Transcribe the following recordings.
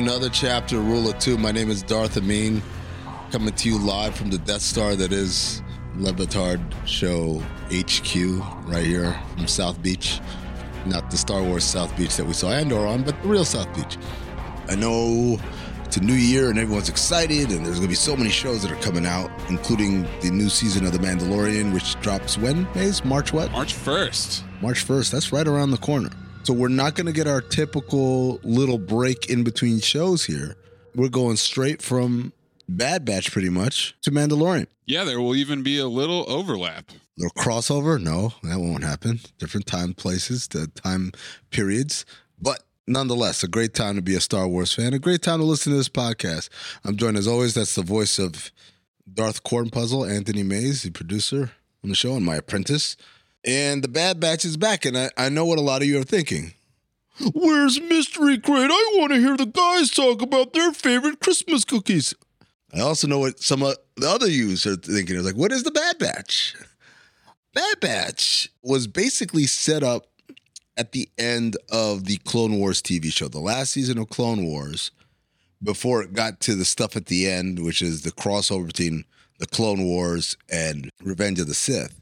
Another chapter, Rule of Two. My name is Darth Amin, coming to you live from the Death Star that is Le Batard Show HQ, right here from South Beach. Not the Star Wars South Beach that we saw Andor on, but the real South Beach. I know it's a new year and everyone's excited, and there's going to be so many shows that are coming out, including the new season of The Mandalorian, which drops when, Maze? March what? March 1st. March 1st. That's right around the corner. So we're not going to get our typical little break in between shows here. We're going straight from Bad Batch pretty much to Mandalorian. Yeah, there will even be a little overlap. Little crossover? No, that won't happen. Different time places, the time periods. But nonetheless, a great time to be a Star Wars fan, a great time to listen to this podcast. I'm joined as always, that's the voice of Darth Cornpuzzle, Anthony Mays, the producer on the show, and my apprentice. And the Bad Batch is back, and I, I know what a lot of you are thinking. Where's Mystery Crate? I want to hear the guys talk about their favorite Christmas cookies. I also know what some of the other yous are thinking. It's like, what is the Bad Batch? Bad Batch was basically set up at the end of the Clone Wars TV show, the last season of Clone Wars, before it got to the stuff at the end, which is the crossover between the Clone Wars and Revenge of the Sith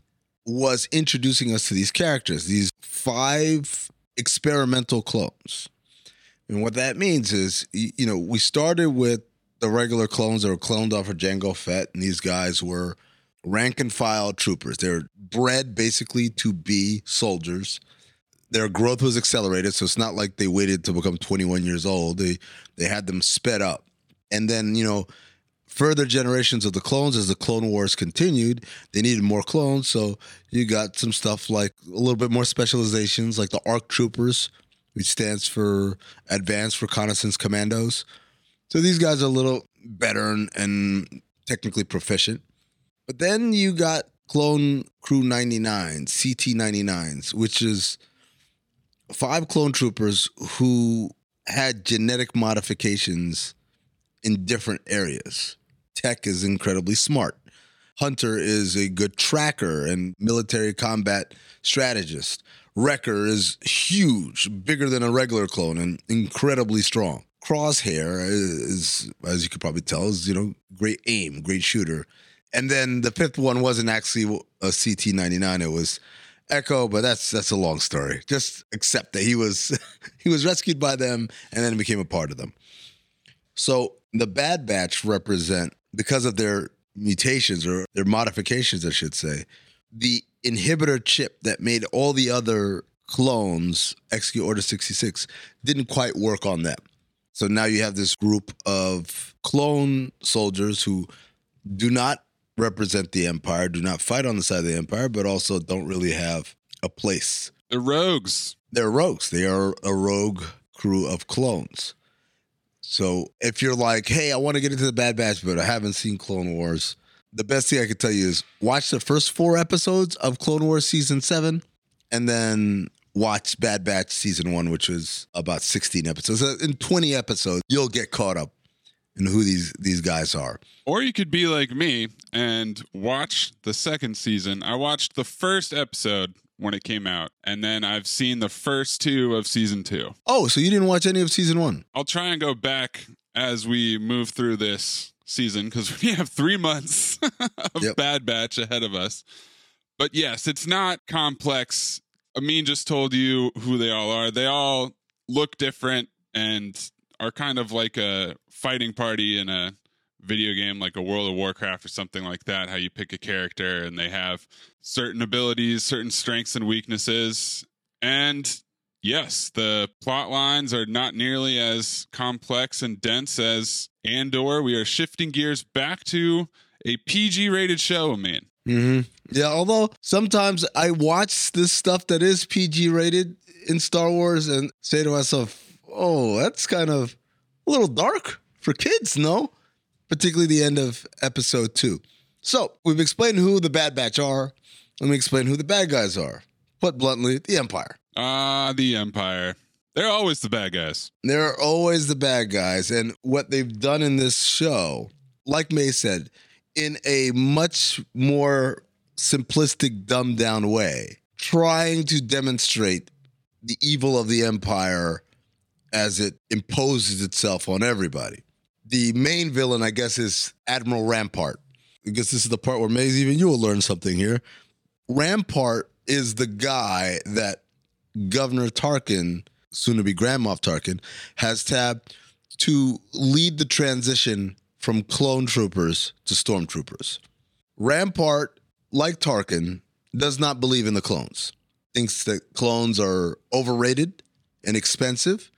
was introducing us to these characters, these five experimental clones. And what that means is, you know, we started with the regular clones that were cloned off of Jango Fett, and these guys were rank and file troopers. They're bred basically to be soldiers. Their growth was accelerated, so it's not like they waited to become 21 years old. They they had them sped up. And then, you know, further generations of the clones as the clone wars continued they needed more clones so you got some stuff like a little bit more specializations like the arc troopers which stands for advanced reconnaissance commandos. So these guys are a little better and, and technically proficient. But then you got clone crew 99 ct 99s which is five clone troopers who had genetic modifications in different areas Tech is incredibly smart. Hunter is a good tracker and military combat strategist. Wrecker is huge, bigger than a regular clone, and incredibly strong. Crosshair is, as you could probably tell, is you know great aim, great shooter. And then the fifth one wasn't actually a CT99; it was Echo, but that's that's a long story. Just accept that he was he was rescued by them and then became a part of them. So the Bad Batch represent because of their mutations or their modifications, I should say, the inhibitor chip that made all the other clones execute Order 66 didn't quite work on them. So now you have this group of clone soldiers who do not represent the Empire, do not fight on the side of the Empire, but also don't really have a place. They're rogues. They're rogues. They are a rogue crew of clones. So if you're like, hey, I want to get into the Bad Batch, but I haven't seen Clone Wars, the best thing I could tell you is watch the first four episodes of Clone Wars season seven, and then watch Bad Batch season one, which was about 16 episodes. Uh, in 20 episodes, you'll get caught up in who these these guys are. Or you could be like me and watch the second season. I watched the first episode when it came out, and then I've seen the first two of season two. Oh, so you didn't watch any of season one? I'll try and go back as we move through this season because we have three months of Yep. Bad Batch ahead of us. But yes, it's not complex. Amin just told you who they all are. They all look different and are kind of like a fighting party in a video game like a World of Warcraft or something like that, how you pick a character and they have certain abilities, certain strengths and weaknesses. And Yes, the plot lines are not nearly as complex and dense as Andor. We are shifting gears back to a PG rated show, man. Mm-hmm. Yeah, although sometimes I watch this stuff that is PG rated in Star Wars and say to myself, oh, that's kind of a little dark for kids, no? Particularly the end of episode two. So we've explained who the Bad Batch are. Let me explain who the bad guys are. Put bluntly, the Empire. Ah, the Empire. They're always the bad guys. They're always the bad guys. And what they've done in this show, like May said, in a much more simplistic, dumbed down way, trying to demonstrate the evil of the Empire as it imposes itself on everybody. The main villain, I guess, is Admiral Rampart. I guess this is the part where Maze, even you will learn something here. Rampart is the guy that Governor Tarkin, soon to be Grand Moff Tarkin, has tabbed to lead the transition from clone troopers to stormtroopers. Rampart, like Tarkin, does not believe in the clones, thinks that clones are overrated and expensive,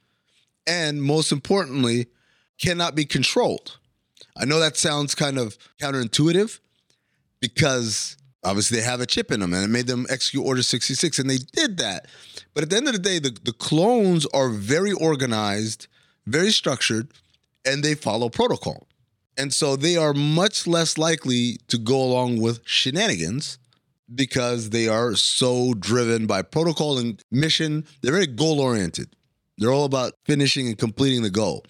and most importantly, cannot be controlled. I know that sounds kind of counterintuitive because obviously they have a chip in them and it made them execute Order 66, and they did that. But at the end of the day, the, the clones are very organized, very structured, and they follow protocol. And so they are much less likely to go along with shenanigans because they are so driven by protocol and mission. They're very goal oriented. They're all about finishing and completing the goal.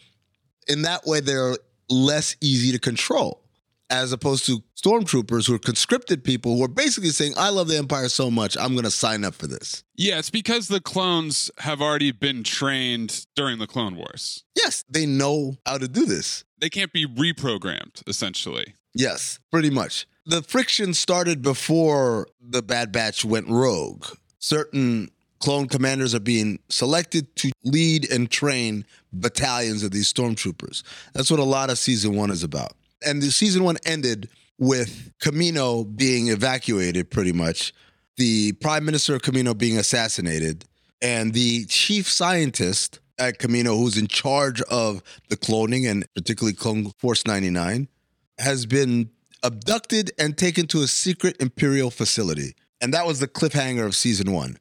In that way, they're less easy to control as opposed to stormtroopers who are conscripted people who are basically saying, I love the Empire so much, I'm going to sign up for this. Yeah, it's because the clones have already been trained during the Clone Wars. Yes, they know how to do this. They can't be reprogrammed, essentially. Yes, pretty much. The friction started before the Bad Batch went rogue. Certain clone commanders are being selected to lead and train battalions of these stormtroopers. That's what a lot of season one is about. And the season one ended with Kamino being evacuated pretty much, the prime minister of Kamino being assassinated, and the chief scientist at Kamino, who's in charge of the cloning and particularly Clone Force 99, has been abducted and taken to a secret Imperial facility. And that was the cliffhanger of season one.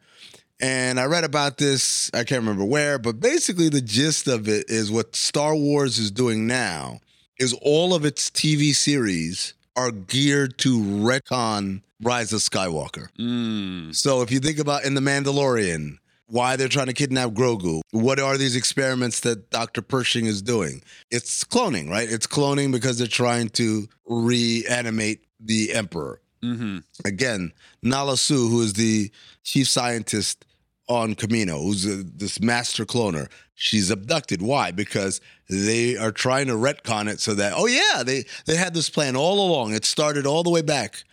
And I read about this, I can't remember where, but basically the gist of it is what Star Wars is doing now is all of its TV series are geared to retcon Rise of Skywalker. Mm. So if you think about in The Mandalorian, why they're trying to kidnap Grogu, what are these experiments that Dr. Pershing is doing? It's cloning, right? It's cloning because they're trying to reanimate the Emperor. hmm Again, Nala Se, who is the chief scientist on Kamino, who's a, this master cloner, she's abducted. Why? Because they are trying to retcon it so that, oh yeah, they they had this plan all along. It started all the way back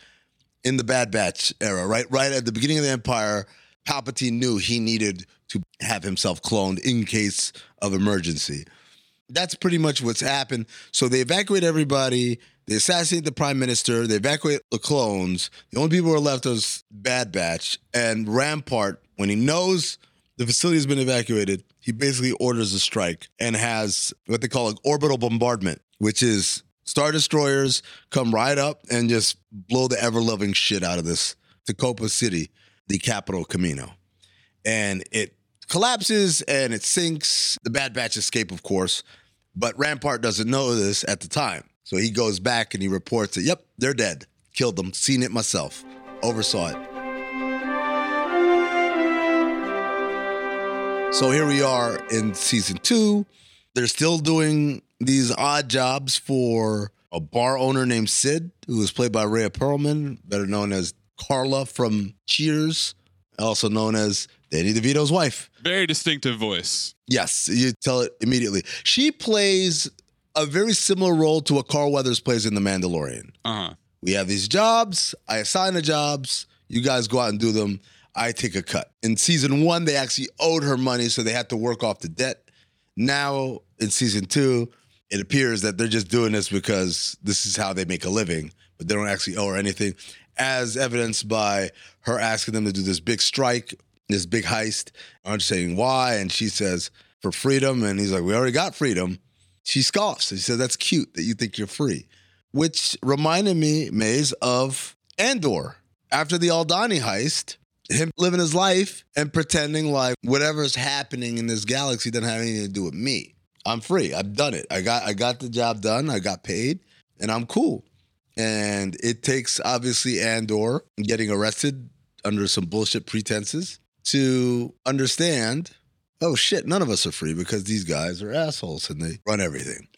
in the Bad Batch era, right? Right at the beginning of the Empire, Palpatine knew he needed to have himself cloned in case of emergency. That's pretty much what's happened. So they evacuate everybody. They assassinate the prime minister. They evacuate the clones. The only people who are left is Bad Batch and Rampart. When he knows the facility has been evacuated, he basically orders a strike and has what they call an orbital bombardment, which is star destroyers come right up and just blow the ever loving shit out of this Tipoca City, the capital Kamino. And it collapses and it sinks. The Bad Batch escape, of course, but Rampart doesn't know this at the time. So he goes back and he reports it. yep, they're dead. Killed them. Seen it myself. Oversaw it. So here we are in season two. They're still doing these odd jobs for a bar owner named Sid, who is played by Rhea Perlman, better known as Carla from Cheers, also known as Danny DeVito's wife. Very distinctive voice. Yes, you tell it immediately. She plays a very similar role to what Carl Weathers plays in The Mandalorian. Uh huh. We have these jobs. I assign the jobs. You guys go out and do them. I take a cut. In season one, they actually owed her money, so they had to work off the debt. Now, in season two, it appears that they're just doing this because this is how they make a living, but they don't actually owe her anything, as evidenced by her asking them to do this big strike this big heist. I'm saying why, and she says for freedom, and he's like, we already got freedom. She scoffs. She says that's cute that you think you're free, which reminded me, Maze, of Andor after the Aldhani heist. Him living his life and pretending like whatever's happening in this galaxy doesn't have anything to do with me. I'm free. I've done it. I got I got the job done. I got paid, and I'm cool. And it takes obviously Andor getting arrested under some bullshit pretenses to understand oh shit, none of us are free because these guys are assholes and they run everything.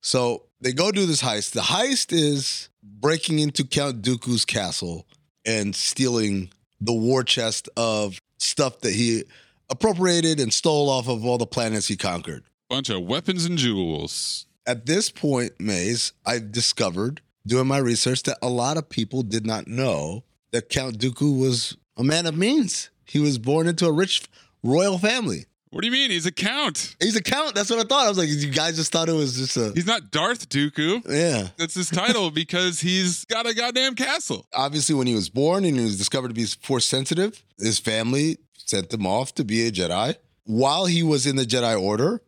So they go do this heist. The heist is breaking into Count Dooku's castle and stealing the war chest of stuff that he appropriated and stole off of all the planets he conquered. Bunch of weapons and jewels. At this point, Maze, I've discovered doing my research that a lot of people did not know that Count Dooku was a man of means. He was born into a rich royal family. What do you mean? He's a count. He's a count. That's what I thought. I was like, you guys just thought it was just a. He's not Darth Dooku. Yeah. That's his title because he's got a goddamn castle. Obviously, when he was born and he was discovered to be force sensitive, his family sent him off to be a Jedi. While he was in the Jedi Order,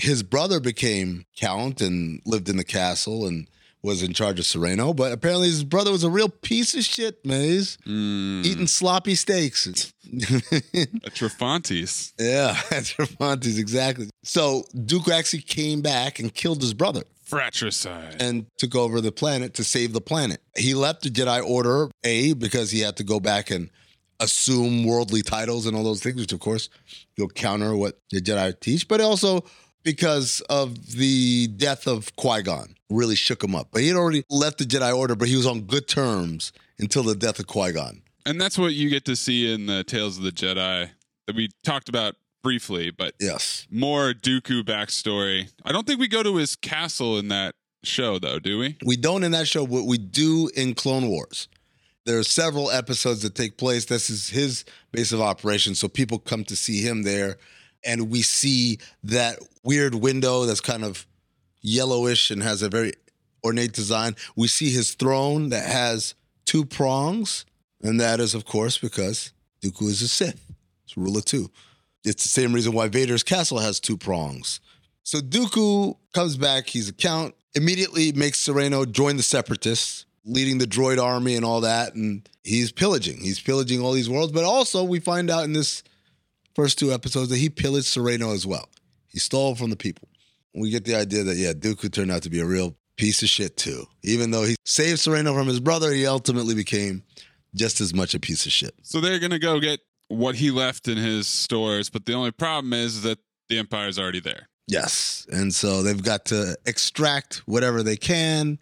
his brother became count and lived in the castle and was in charge of Serenno. But apparently, his brother was a real piece of shit, Maze, Mm, eating sloppy steaks. a Trefontes. yeah, that's Ramontes, exactly. So Dooku actually came back and killed his brother. Fratricide. and took over the planet to save the planet. He left the Jedi Order, A, because he had to go back and assume worldly titles and all those things, which of course you'll counter what the Jedi teach, but also because of the death of Qui Gon, really shook him up. But he had already left the Jedi Order, but he was on good terms until the death of Qui Gon. And that's what you get to see in the Tales of the Jedi that we talked about briefly, but Yes. more Dooku backstory. I don't think we go to his castle in that show, though, do we? We don't in that show, what we do in Clone Wars. There are several episodes that take place. This is his base of operations. So people come to see him there. And we see that weird window that's kind of yellowish and has a very ornate design. We see his throne that has two prongs. And that is, of course, because Dooku is a Sith. It's ruler two. It's the same reason why Vader's castle has two prongs. So Dooku comes back. He's a count. Immediately makes Serenno join the Separatists, leading the droid army and all that. And he's pillaging. He's pillaging all these worlds. But also, we find out in this first two episodes that he pillaged Serenno as well. He stole from the people. We get the idea that, yeah, Dooku turned out to be a real piece of shit too. Even though he saved Serenno from his brother, he ultimately became just as much a piece of shit. So they're going to go get what he left in his stores, but the only problem is that the Empire's already there. Yes. And so they've got to extract whatever they can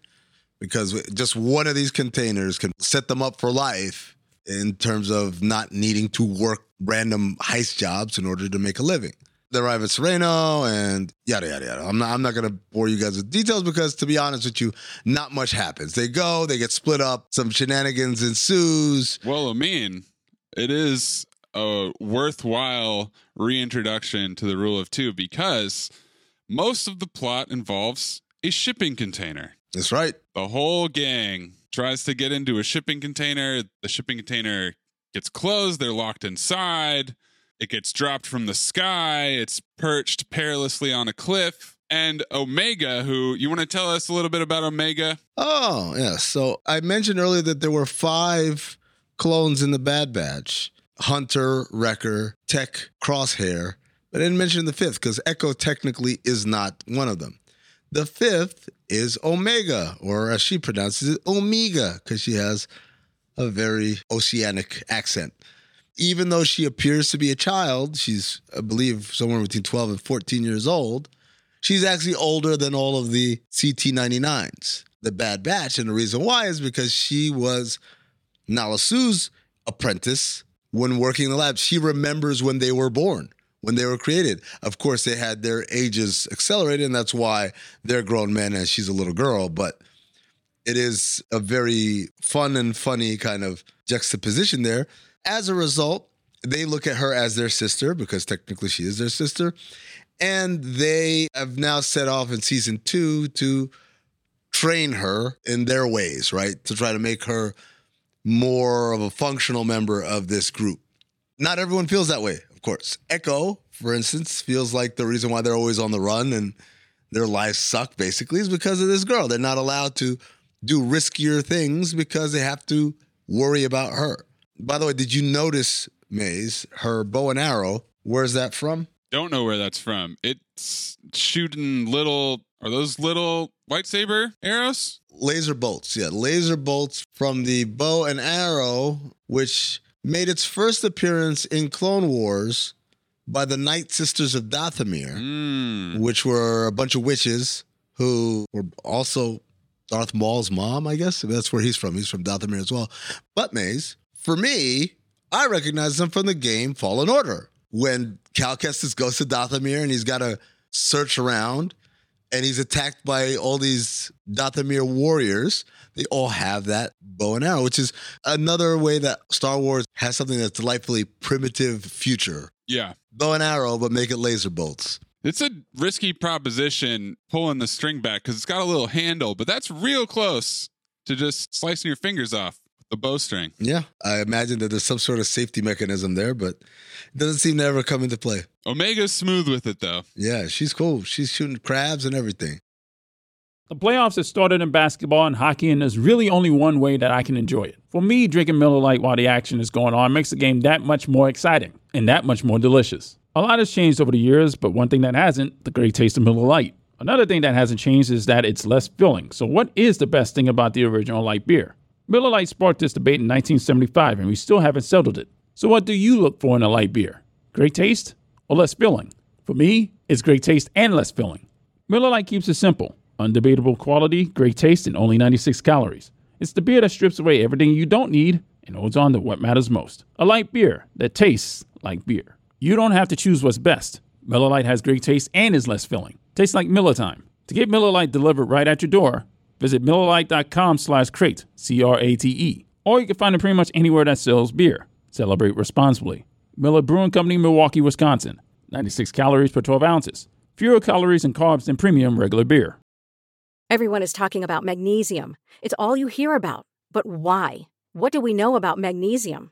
because just one of these containers can set them up for life in terms of not needing to work random heist jobs in order to make a living. They arrive at Serenno and yada yada yada. I'm not I'm not gonna bore you guys with details because to be honest with you, not much happens. They go, they get split up, some shenanigans ensues. Well, I mean, it is a worthwhile reintroduction to the rule of two because most of the plot involves a shipping container. That's right. The whole gang tries to get into a shipping container. The shipping container gets closed. They're locked inside. It gets dropped from the sky. It's perched perilously on a cliff. And Omega, who you want to tell us a little bit about Omega? Oh, yeah. So I mentioned earlier that there were five clones in the Bad Batch Hunter, Wrecker, Tech, Crosshair. But I didn't mention the fifth because Echo technically is not one of them. The fifth is Omega, or as she pronounces it, Omega, because she has a very oceanic accent. Even though she appears to be a child, she's, I believe, somewhere between 12 and 14 years old, she's actually older than all of the CT99s, the Bad Batch. And the reason why is because she was Nala Se's apprentice when working in the lab. She remembers when they were born, when they were created. Of course, they had their ages accelerated, and that's why they're grown men and she's a little girl. But it is a very fun and funny kind of juxtaposition there. As a result, they look at her as their sister because technically she is their sister. And they have now set off in season two to train her in their ways, right? To try to make her more of a functional member of this group. not everyone feels that way, of course. Echo, for instance, feels like the reason why they're always on the run and their lives suck basically is because of this girl. They're not allowed to do riskier things because they have to worry about her. By the way, did you notice, Maze, her bow and arrow? Where's that from? Don't know where that's from. It's shooting little. Are those little lightsaber arrows? Laser bolts, yeah, laser bolts from the bow and arrow, which made its first appearance in Clone Wars by the Night Sisters of Dathomir, Mm. which were a bunch of witches who were also Darth Maul's mom, I guess. That's where he's from. He's from Dathomir as well. But Maze, for me, I recognize him from the game Fallen Order. When Cal Kestis goes to Dathomir and he's got to search around and he's attacked by all these Dathomir warriors, they all have that bow and arrow, which is another way that Star Wars has something that's delightfully primitive future. Yeah. Bow and arrow, but make it laser bolts. It's a risky proposition pulling the string back because it's got a little handle, but that's real close to just slicing your fingers off with the bowstring. Yeah, I imagine that there's some sort of safety mechanism there, but it doesn't seem to ever come into play. Omega's smooth with it though. Yeah, she's cool. She's shooting crabs and everything. The playoffs have started in basketball and hockey, and there's really only one way that I can enjoy it. For me, drinking Miller Lite while the action is going on makes the game that much more exciting and that much more delicious. A lot has changed over the years, but one thing that hasn't, the great taste of Miller Lite. Another thing that hasn't changed is that it's less filling. So, what is the best thing about the original light beer? Miller Lite sparked this debate in 1975, and we still haven't settled it. So, what do you look for in a light beer? Great taste or less filling? For me, it's great taste and less filling. Miller Lite keeps it simple. Undebatable quality, great taste, and only 96 calories. It's the beer that strips away everything you don't need and holds on to what matters most. A light beer that tastes like beer. You don't have to choose what's best. Miller Lite has great taste and is less filling. Tastes like Miller time. To get Miller Lite delivered right at your door, visit MillerLite.com slash crate, C-R-A-T-E. Or you can find it pretty much anywhere that sells beer. Celebrate responsibly. Miller Brewing Company, Milwaukee, Wisconsin. 96 calories per 12 ounces. Fewer calories and carbs than premium regular beer. Everyone is talking about magnesium. It's all you hear about. But why? What do we know about magnesium?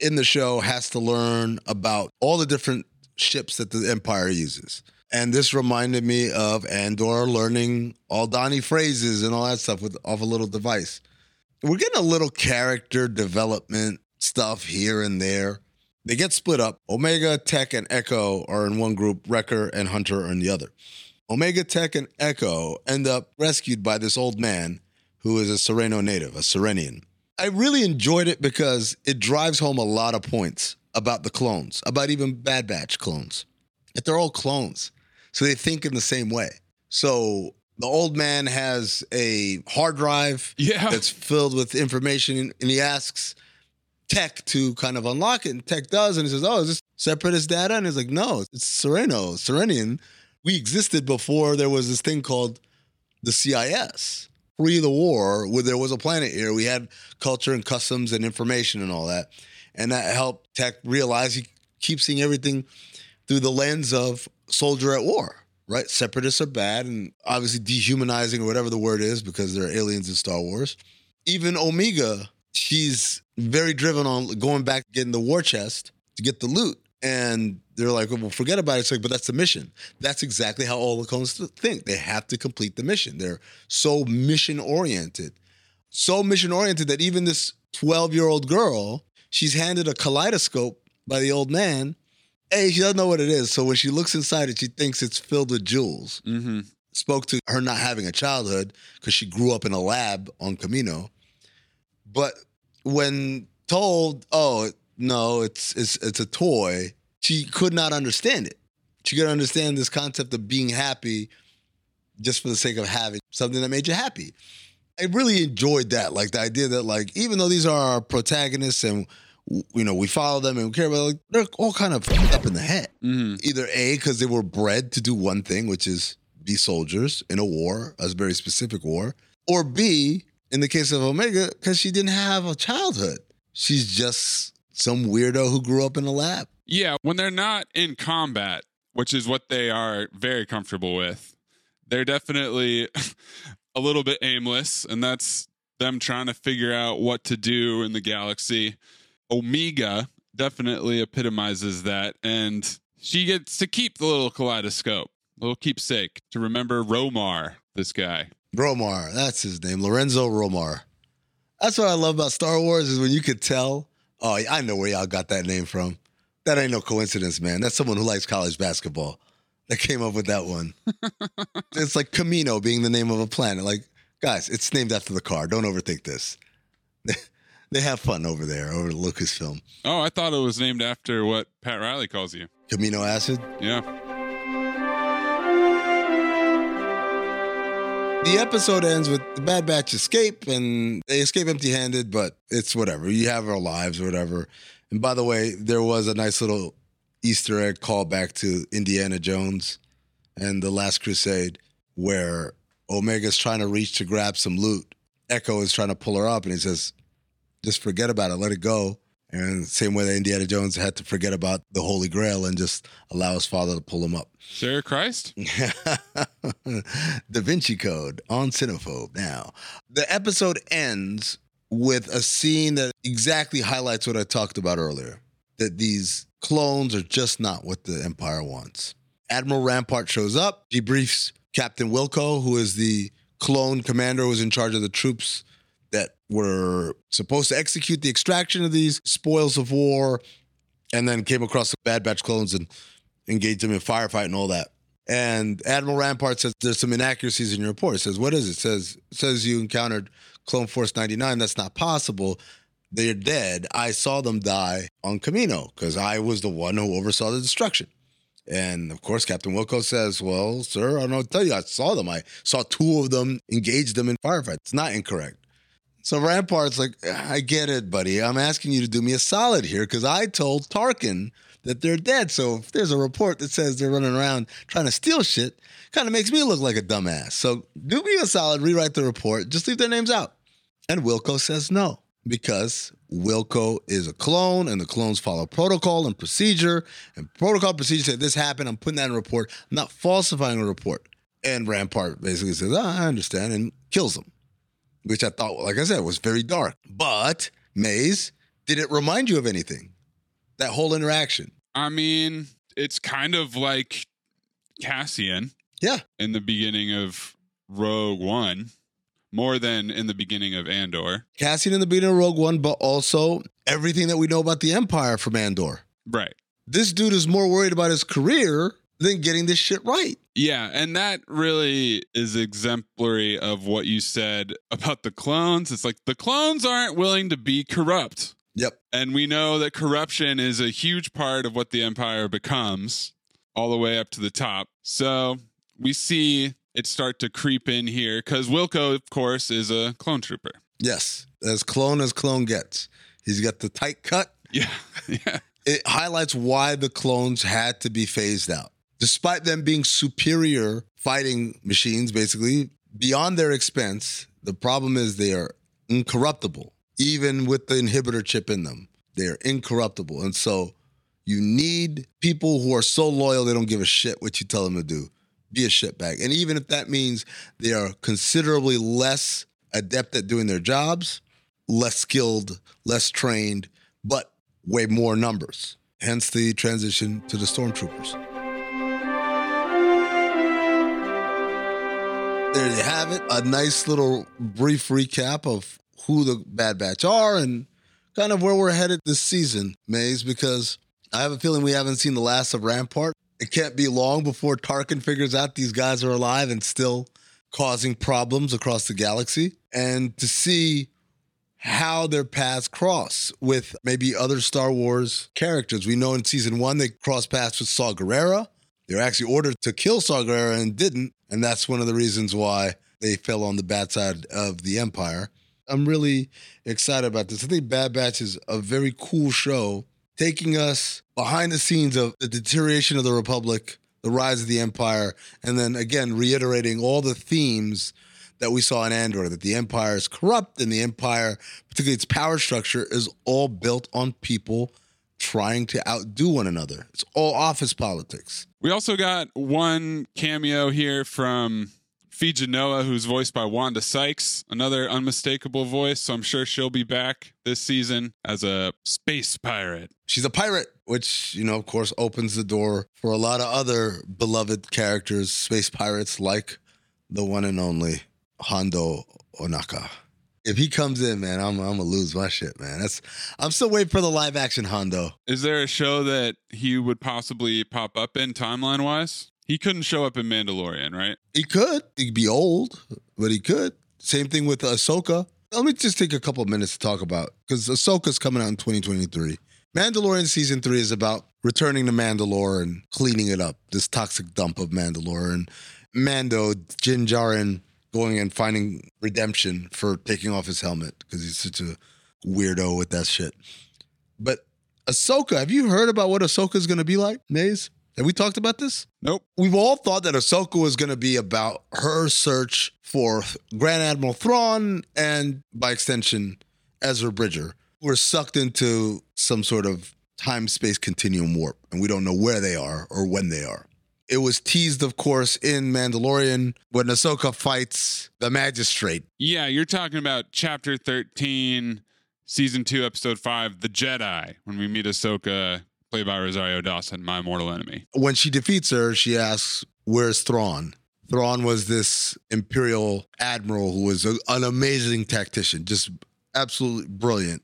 in the show has to learn about all the different ships that the Empire uses. And this reminded me of Andor learning Aldhani phrases and all that stuff with off a little device. We're getting a little character development stuff here and there. They get split up. Omega, Tech, and Echo are in one group, Wrecker and Hunter are in the other. Omega, Tech, and Echo end up rescued by this old man who is a Serenno native, a Serenian. I really enjoyed it because it drives home a lot of points about the clones, about even Bad Batch clones. That they're all clones. So they think in the same way. So the old man has a hard drive Yeah. that's filled with information and he asks Tech to kind of unlock it. And Tech does, and he says, Oh, is this separatist data? And he's like, No, it's Serenno, Serenian. We existed before there was this thing called the CIS. Pre the war, where there was a planet here, we had culture and customs and information and all that. And that helped Tech realize he keeps seeing everything through the lens of soldier at war, right? Separatists are bad and obviously dehumanizing or whatever the word is because they're aliens in Star Wars. Even Omega, she's very driven on going back, getting the war chest to get the loot. And they're like, well, forget about it. It's like, but that's the mission. That's exactly how all the clones think. They have to complete the mission. They're so mission oriented. So mission oriented that even this 12 year old girl, she's handed a kaleidoscope by the old man Hey, she doesn't know what it is. So when she looks inside it, she thinks it's filled with jewels. Mm-hmm. Spoke to her not having a childhood because she grew up in a lab on Kamino. But when told, oh, no, it's it's it's a toy, she could not understand it. She could understand this concept of being happy just for the sake of having something that made you happy. I really enjoyed that, like the idea that, like, even though these are our protagonists and you know we follow them and we care about, like, they're all kind of up in the head. Mm-hmm. Either a because they were bred to do one thing, which is be soldiers in a war, a very specific war, or b in the case of Omega because she didn't have a childhood. She's just some weirdo who grew up in a lab. Yeah, when they're not in combat, which is what they are very comfortable with, they're definitely a little bit aimless, and that's them trying to figure out what to do in the galaxy. Omega definitely epitomizes that, and she gets to keep the little kaleidoscope, little keepsake to remember Romar, this guy. Romar, that's his name, Lorenzo Romar. That's what I love about Star Wars is when you could tell. Oh, I know where y'all got that name from. That ain't no coincidence, man. That's someone who likes college basketball that came up with that one. it's like Camino being the name of a planet. Like, guys, it's named after the car. Don't overthink this. they have fun over there, over Lucasfilm. Oh, I thought it was named after what Pat Riley calls you. Camino acid. Yeah. The episode ends with the Bad Batch escape, and they escape empty handed, but it's whatever. You have our lives or whatever. And by the way, there was a nice little Easter egg callback to Indiana Jones and The Last Crusade, where Omega's trying to reach to grab some loot. Echo is trying to pull her up, and he says, just forget about it, let it go. And same way that Indiana Jones had to forget about the Holy Grail and just allow his father to pull him up. Sarah Christ? da Vinci Code on Cinephobe now. The episode ends with a scene that exactly highlights what I talked about earlier that these clones are just not what the Empire wants. Admiral Rampart shows up, debriefs Captain Wilco, who is the clone commander who was in charge of the troops that were supposed to execute the extraction of these spoils of war, and then came across the Bad Batch clones and engaged them in firefight and all that. And Admiral Rampart says there's some inaccuracies in your report. It says, what is it? it says it says you encountered Clone Force 99. That's not possible. They're dead. I saw them die on Kamino because I was the one who oversaw the destruction. And of course, Captain Wilco says, Well, sir, I don't know tell you. I saw them. I saw two of them engage them in firefight. It's not incorrect. So Rampart's like, I get it, buddy. I'm asking you to do me a solid here because I told Tarkin that they're dead. So if there's a report that says they're running around trying to steal shit, kind of makes me look like a dumbass. So do me a solid, rewrite the report, just leave their names out. And Wilco says no because Wilco is a clone and the clones follow protocol and procedure. And protocol procedure said this happened. I'm putting that in a report. I'm not falsifying a report. And Rampart basically says, oh, I understand, and kills him, which I thought, like I said, was very dark. But, Maze, did it remind you of anything? That whole interaction? I mean, it's kind of like Cassian Yeah. in the beginning of Rogue One, more than in the beginning of Andor. Cassian in the beginning of Rogue One, but also everything that we know about the Empire from Andor. Right. This dude is more worried about his career than getting this shit right. Yeah, and that really is exemplary of what you said about the clones. It's like the clones aren't willing to be corrupt. Yep. And we know that corruption is a huge part of what the empire becomes, all the way up to the top. So we see it start to creep in here because Wilco, of course, is a clone trooper. Yes. As clone as clone gets. He's got the tight cut. Yeah. yeah. It highlights why the clones had to be phased out. Despite them being superior fighting machines, basically, beyond their expense, the problem is they are incorruptible, even with the inhibitor chip in them. They are incorruptible. And so you need people who are so loyal they don't give a shit what you tell them to do. Be a shitbag. And even if that means they are considerably less adept at doing their jobs, less skilled, less trained, but way more numbers. Hence the transition to the stormtroopers. There you have it. A nice little brief recap of who the Bad Batch are and kind of where we're headed this season, Maze, because I have a feeling we haven't seen the last of Rampart. It can't be long before Tarkin figures out these guys are alive and still causing problems across the galaxy. And to see how their paths cross with maybe other Star Wars characters. We know in season one they cross paths with Saw Gerrera. They were actually ordered to kill Saw Gerrera and didn't. And that's one of the reasons why they fell on the bad side of the Empire. I'm really excited about this. I think Bad Batch is a very cool show, taking us behind the scenes of the deterioration of the Republic, the rise of the Empire, and then again reiterating all the themes that we saw in Andor that the Empire is corrupt and the Empire, particularly its power structure, is all built on people trying to outdo one another. It's all office politics. We also got one cameo here from Phee Genoa, who's voiced by Wanda Sykes, another unmistakable voice. So I'm sure she'll be back this season as a space pirate. She's a pirate, which, you know, of course, opens the door for a lot of other beloved characters, space pirates like the one and only Hondo Ohnaka. If he comes in, man, I'm, I'm gonna lose my shit, man. That's I'm still waiting for the live action Hondo. Is there a show that he would possibly pop up in timeline wise? He couldn't show up in Mandalorian, right? He could. He'd be old, but he could. Same thing with Ahsoka. Let me just take a couple of minutes to talk about because Ahsoka's coming out in 2023. Mandalorian season three is about returning to Mandalore and cleaning it up, this toxic dump of Mandalore. And Mando, Din Djarin, going and finding redemption for taking off his helmet because he's such a weirdo with that shit. But Ahsoka, have you heard about what Ahsoka is going to be like, Maze? Have we talked about this? Nope. We've all thought that Ahsoka was going to be about her search for Grand Admiral Thrawn and, by extension, Ezra Bridger. We're sucked into some sort of time space continuum warp, and we don't know where they are or when they are. It was teased, of course, in Mandalorian when Ahsoka fights the magistrate. Yeah, you're talking about chapter 13, season 2, episode 5, The Jedi, when we meet Ahsoka, played by Rosario Dawson, my mortal enemy. When she defeats her, she asks, Where's Thrawn? Thrawn was this Imperial admiral who was a, an amazing tactician, just absolutely brilliant,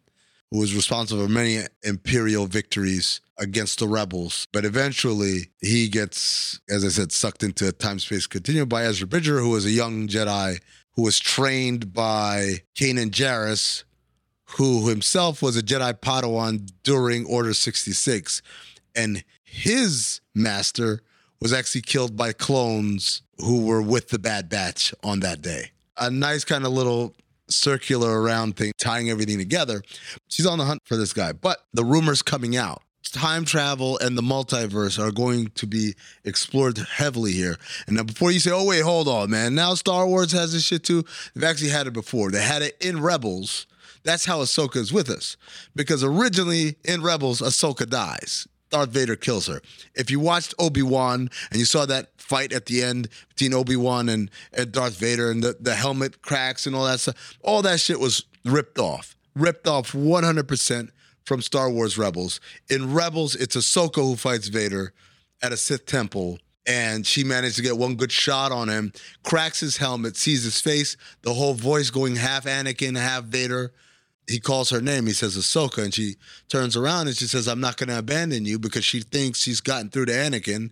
who was responsible for many Imperial victories against the rebels. But eventually, he gets, as I said, sucked into a time space continuum by Ezra Bridger, who was a young Jedi who was trained by Kanan Jarrus, who himself was a Jedi Padawan during Order 66. And his master was actually killed by clones who were with the Bad Batch on that day. A nice kind of little circular around thing, tying everything together. She's on the hunt for this guy. But the rumors coming out time travel and the multiverse are going to be explored heavily here. And now, before you say, oh, wait, hold on, man. Now Star Wars has this shit too. They've actually had it before. They had it in Rebels. That's how Ahsoka is with us. Because originally in Rebels, Ahsoka dies. Darth Vader kills her. If you watched Obi Wan and you saw that fight at the end between Obi Wan and, and Darth Vader and the, the helmet cracks and all that stuff, all that shit was ripped off. Ripped off 100% from Star Wars Rebels. In Rebels, it's Ahsoka who fights Vader at a Sith temple. And she managed to get one good shot on him, cracks his helmet, sees his face, the whole voice going half Anakin, half Vader he calls her name. He says Ahsoka, and she turns around and she says, "I'm not going to abandon you," because she thinks she's gotten through to Anakin.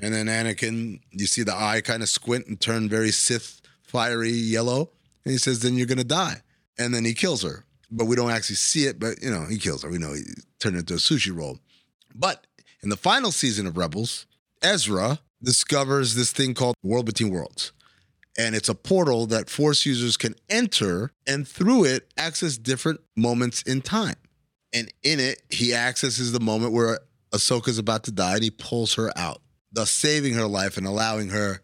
And then Anakin, you see the eye kind of squint and turn very Sith, fiery yellow, and he says, "Then you're going to die." And then he kills her, but we don't actually see it. But you know, he kills her. We know he turned into a sushi roll. But in the final season of Rebels, Ezra discovers this thing called World Between Worlds and it's a portal that Force users can enter and through it access different moments in time. And in it, he accesses the moment where Ahsoka's about to die and he pulls her out, thus saving her life and allowing her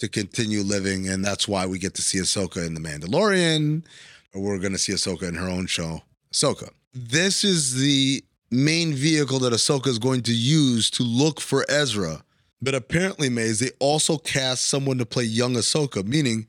to continue living. And that's why we get to see Ahsoka in The Mandalorian, or we're going to see Ahsoka in her own show, Ahsoka. This is the main vehicle that Ahsoka is going to use to look for Ezra but apparently, Maze, they also cast someone to play young Ahsoka, meaning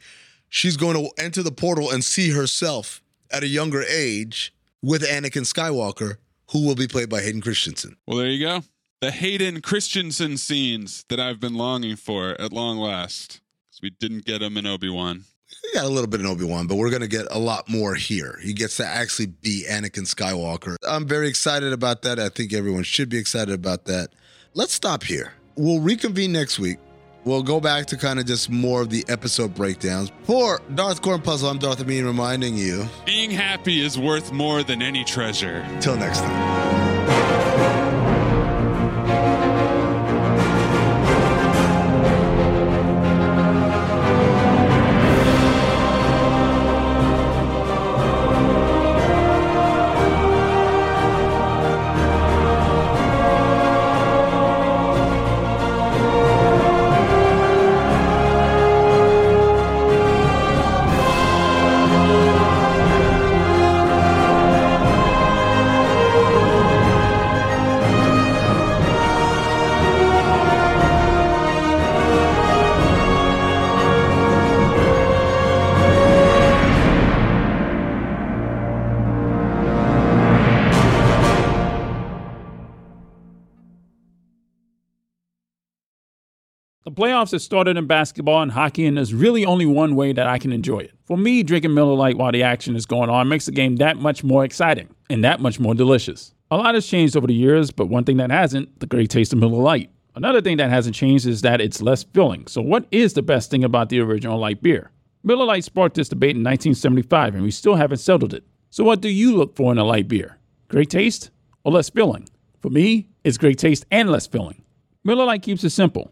she's going to enter the portal and see herself at a younger age with Anakin Skywalker, who will be played by Hayden Christensen. Well, there you go. The Hayden Christensen scenes that I've been longing for at long last. Because we didn't get them in Obi Wan. We got a little bit in Obi Wan, but we're going to get a lot more here. He gets to actually be Anakin Skywalker. I'm very excited about that. I think everyone should be excited about that. Let's stop here. We'll reconvene next week. We'll go back to kind of just more of the episode breakdowns. For Darth Corn Puzzle, I'm Darth Amin reminding you. Being happy is worth more than any treasure. Till next time. Playoffs have started in basketball and hockey, and there's really only one way that I can enjoy it. For me, drinking Miller Lite while the action is going on makes the game that much more exciting and that much more delicious. A lot has changed over the years, but one thing that hasn't, the great taste of Miller Lite. Another thing that hasn't changed is that it's less filling. So, what is the best thing about the original light beer? Miller Lite sparked this debate in 1975, and we still haven't settled it. So, what do you look for in a light beer? Great taste or less filling? For me, it's great taste and less filling. Miller Lite keeps it simple.